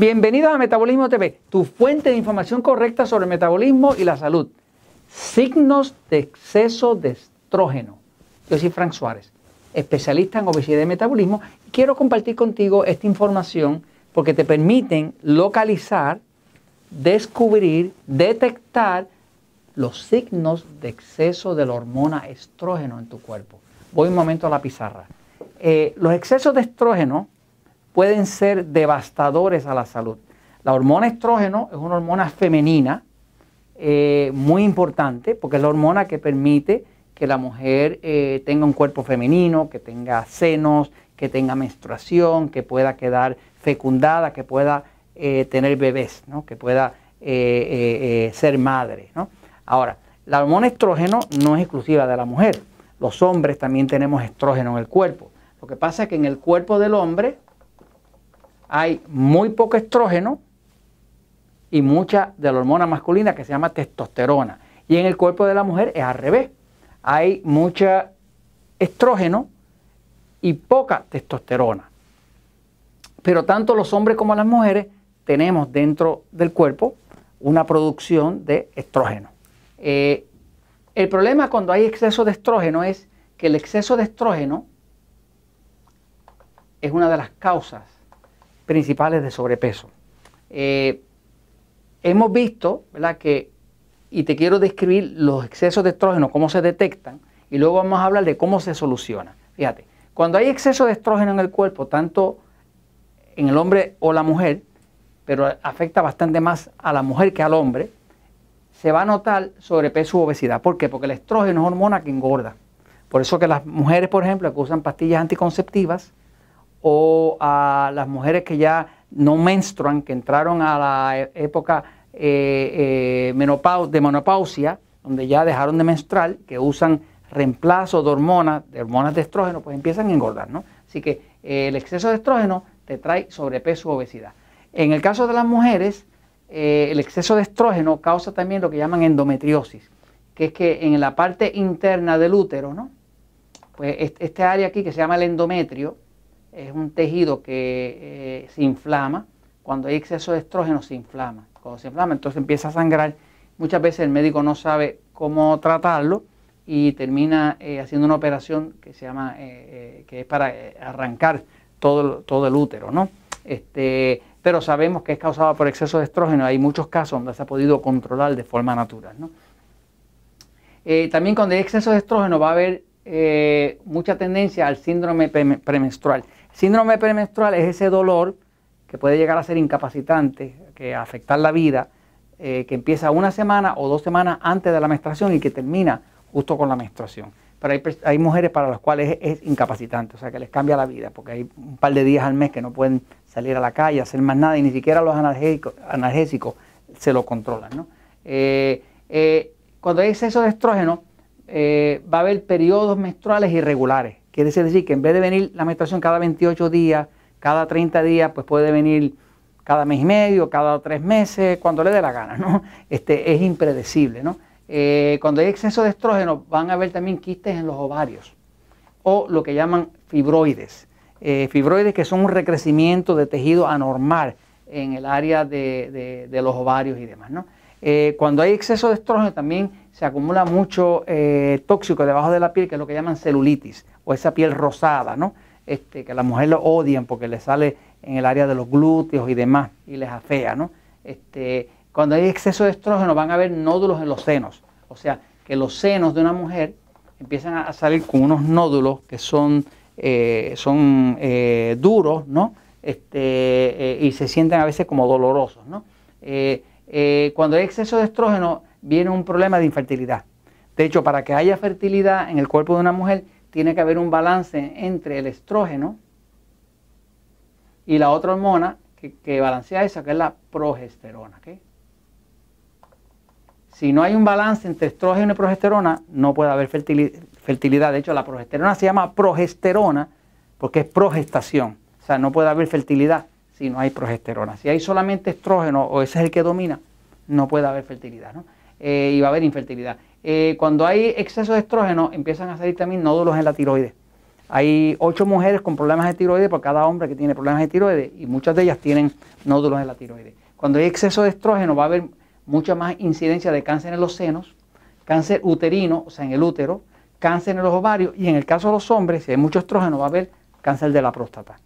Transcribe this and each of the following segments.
Bienvenidos a Metabolismo TV, tu fuente de información correcta sobre el metabolismo y la salud. Signos de exceso de estrógeno. Yo soy Frank Suárez, especialista en obesidad y metabolismo. Quiero compartir contigo esta información porque te permiten localizar, descubrir, detectar los signos de exceso de la hormona estrógeno en tu cuerpo. Voy un momento a la pizarra. Eh, los excesos de estrógeno pueden ser devastadores a la salud. La hormona estrógeno es una hormona femenina eh, muy importante porque es la hormona que permite que la mujer eh, tenga un cuerpo femenino, que tenga senos, que tenga menstruación, que pueda quedar fecundada, que pueda eh, tener bebés, que pueda ser madre. Ahora, la hormona estrógeno no es exclusiva de la mujer. Los hombres también tenemos estrógeno en el cuerpo. Lo que pasa es que en el cuerpo del hombre hay muy poco estrógeno y mucha de la hormona masculina que se llama testosterona. Y en el cuerpo de la mujer es al revés. Hay mucha estrógeno y poca testosterona. Pero tanto los hombres como las mujeres tenemos dentro del cuerpo una producción de estrógeno. Eh, el problema cuando hay exceso de estrógeno es que el exceso de estrógeno es una de las causas principales de sobrepeso. Eh, hemos visto, ¿verdad? Que, y te quiero describir los excesos de estrógeno, cómo se detectan, y luego vamos a hablar de cómo se soluciona. Fíjate, cuando hay exceso de estrógeno en el cuerpo, tanto en el hombre o la mujer, pero afecta bastante más a la mujer que al hombre, se va a notar sobrepeso u obesidad. ¿Por qué? Porque el estrógeno es hormona que engorda. Por eso que las mujeres, por ejemplo, que usan pastillas anticonceptivas, o las mujeres que ya no menstruan, que entraron a la e-, época eh, eh, de menopausia, donde ya dejaron de menstruar, que usan reemplazo de hormonas, de hormonas de estrógeno, pues empiezan a engordar, ¿no? Así que eh, el exceso de estrógeno te trae sobrepeso o obesidad. En el caso de las mujeres, el exceso de estrógeno causa también lo que llaman endometriosis, que es que en la parte interna del útero, ¿no? Pues este área aquí que se llama el endometrio, es un tejido que eh, se inflama. Cuando hay exceso de estrógeno se inflama. Cuando se inflama entonces empieza a sangrar. Muchas veces el médico no sabe cómo tratarlo y termina eh, haciendo una operación que se llama, eh, que es para arrancar todo, todo el útero, ¿no? Este, pero sabemos que es causado por exceso de estrógeno. Hay muchos casos donde se ha podido controlar de forma natural, ¿no? también cuando hay exceso de estrógeno va a haber mucha tendencia al síndrome premenstrual. Síndrome premenstrual es ese dolor que puede llegar a ser incapacitante, que afectar la vida, eh, que empieza una semana o dos semanas antes de la menstruación y que termina justo con la menstruación. Pero hay, mujeres para las cuales es, incapacitante, o sea que les cambia la vida, porque hay un par de días al mes que no pueden salir a la calle, hacer más nada y ni siquiera los analgésicos, se lo controlan. Eh, eh, cuando hay exceso de estrógeno, va a haber periodos menstruales irregulares. Quiere decir que en vez de venir la menstruación cada 28 días, cada 30 días, pues puede venir cada mes y medio, cada tres meses, cuando le dé la gana, ¿no? Este, es impredecible, ¿no? Eh, cuando hay exceso de estrógeno van a haber también quistes en los ovarios o lo que llaman fibroides. Eh, fibroides que son un recrecimiento de tejido anormal en el área de, los ovarios y demás, ¿no? Eh, cuando hay exceso de estrógeno también se acumula mucho tóxico debajo de la piel, que es lo que llaman celulitis o esa piel rosada, ¿no? Este, que las mujeres lo odian porque le sale en el área de los glúteos y demás y les afea, ¿no? Este, cuando hay exceso de estrógeno van a haber nódulos en los senos, o sea, que los senos de una mujer empiezan a salir con unos nódulos que son, eh, son eh, duros, ¿no? Este, eh, y se sienten a veces como dolorosos, ¿no? Cuando hay exceso de estrógeno viene un problema de infertilidad. De hecho, para que haya fertilidad en el cuerpo de una mujer tiene que haber un balance entre el estrógeno y la otra hormona que, balancea esa, que es la progesterona. Si no hay un balance entre estrógeno y progesterona, no puede haber fertilidad. De hecho, la progesterona se llama progesterona porque es progestación. O sea, no puede haber fertilidad si no hay progesterona. Si hay solamente estrógeno o ese es el que domina, no puede haber fertilidad. ¿no? Eh, y va a haber infertilidad. Eh, cuando hay exceso de estrógeno, empiezan a salir también nódulos en la tiroides. Hay ocho mujeres con problemas de tiroides por cada hombre que tiene problemas de tiroides y muchas de ellas tienen nódulos en la tiroides. Cuando hay exceso de estrógeno va a haber mucha más incidencia de cáncer en los senos, cáncer uterino, o sea, en el útero, cáncer en los ovarios y en el caso de los hombres, si hay mucho estrógeno, va a haber cáncer de la próstata.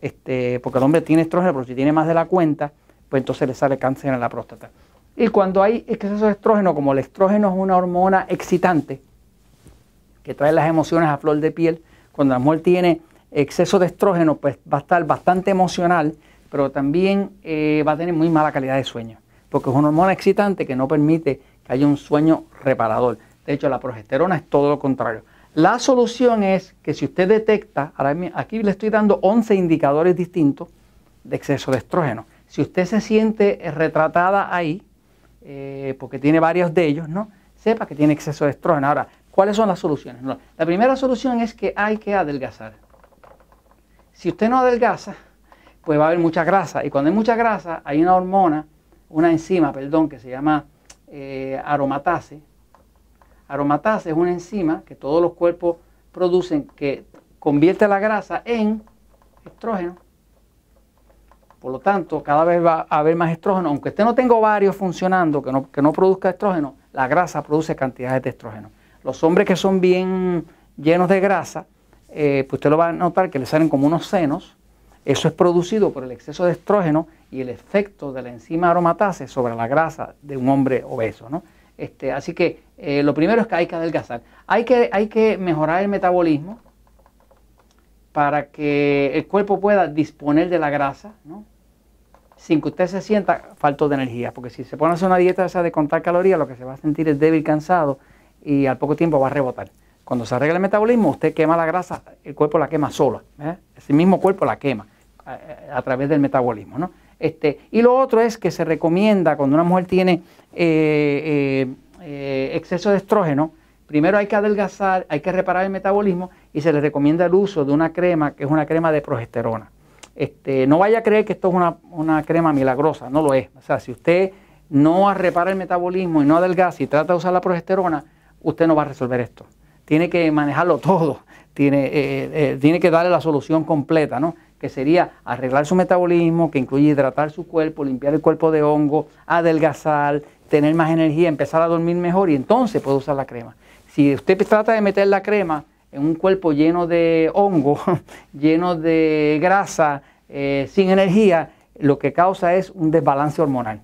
Este, porque el hombre tiene estrógeno, pero si tiene más de la cuenta, pues entonces le sale cáncer en la próstata. Y cuando hay exceso de estrógeno, como el estrógeno es una hormona excitante que trae las emociones a flor de piel, cuando la mujer tiene exceso de estrógeno, pues va a estar bastante emocional, pero también eh, va a tener muy mala calidad de sueño, porque es una hormona excitante que no permite que haya un sueño reparador. De hecho, la progesterona es todo lo contrario. La solución es que si usted detecta, aquí le estoy dando 11 indicadores distintos de exceso de estrógeno. Si usted se siente retratada ahí, eh, porque tiene varios de ellos, ¿no? Sepa que tiene exceso de estrógeno. Ahora, ¿cuáles son las soluciones? la primera solución es que hay que adelgazar. Si usted no adelgaza, pues va a haber mucha grasa. Y cuando hay mucha grasa, hay una hormona, una enzima, perdón, que se llama eh, aromatase, Aromatase es una enzima que todos los cuerpos producen que convierte la grasa en estrógeno. Por lo tanto, cada vez va a haber más estrógeno. Aunque usted no tenga ovarios funcionando, que no, que no produzca estrógeno, la grasa produce cantidades de estrógeno. Los hombres que son bien llenos de grasa, eh, pues usted lo va a notar que le salen como unos senos. Eso es producido por el exceso de estrógeno y el efecto de la enzima aromatase sobre la grasa de un hombre obeso. ¿no? Este, así que eh, lo primero es que hay que adelgazar. Hay que, hay que mejorar el metabolismo para que el cuerpo pueda disponer de la grasa, ¿no? sin que usted se sienta falto de energía. Porque si se pone a hacer una dieta esa de contar calorías, lo que se va a sentir es débil, cansado y al poco tiempo va a rebotar. Cuando se arregla el metabolismo, usted quema la grasa, el cuerpo la quema solo. ¿eh? Ese mismo cuerpo la quema a, través del metabolismo. ¿no? Este, y lo otro es que se recomienda cuando una mujer tiene eh, eh, eh, exceso de estrógeno, primero hay que adelgazar, hay que reparar el metabolismo y se le recomienda el uso de una crema que es una crema de progesterona. Este, no vaya a creer que esto es una, una crema milagrosa, no lo es. O sea, si usted no repara el metabolismo y no adelgaza y trata de usar la progesterona, usted no va a resolver esto. Tiene que manejarlo todo, tiene, tiene que darle la solución completa, ¿no? Que sería arreglar su metabolismo, que incluye hidratar su cuerpo, limpiar el cuerpo de hongo, adelgazar, tener más energía, empezar a dormir mejor y entonces puede usar la crema. Si usted trata de meter la crema en un cuerpo lleno de hongo, lleno de grasa, eh, sin energía, lo que causa es un desbalance hormonal.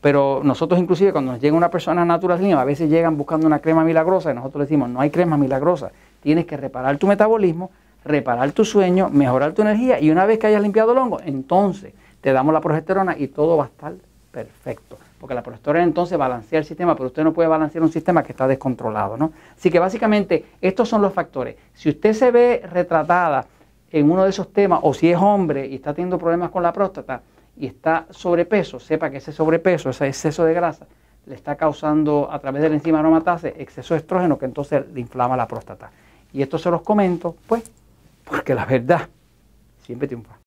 Pero nosotros inclusive cuando nos llega una persona natural, a veces llegan buscando una crema milagrosa y nosotros decimos, no hay crema milagrosa, tienes que reparar tu metabolismo, reparar tu sueño, mejorar tu energía y una vez que hayas limpiado el hongo, entonces te damos la progesterona y todo va a estar perfecto. Porque la progesterona entonces balancea el sistema, pero usted no puede balancear un sistema que está descontrolado. ¿no? Así que básicamente estos son los factores. Si usted se ve retratada en uno de esos temas, o si es hombre y está teniendo problemas con la próstata y está sobrepeso, sepa que ese sobrepeso, ese exceso de grasa, le está causando a través de la enzima aromatase exceso de estrógeno que entonces le inflama la próstata. Y esto se los comento, pues, porque la verdad siempre triunfa.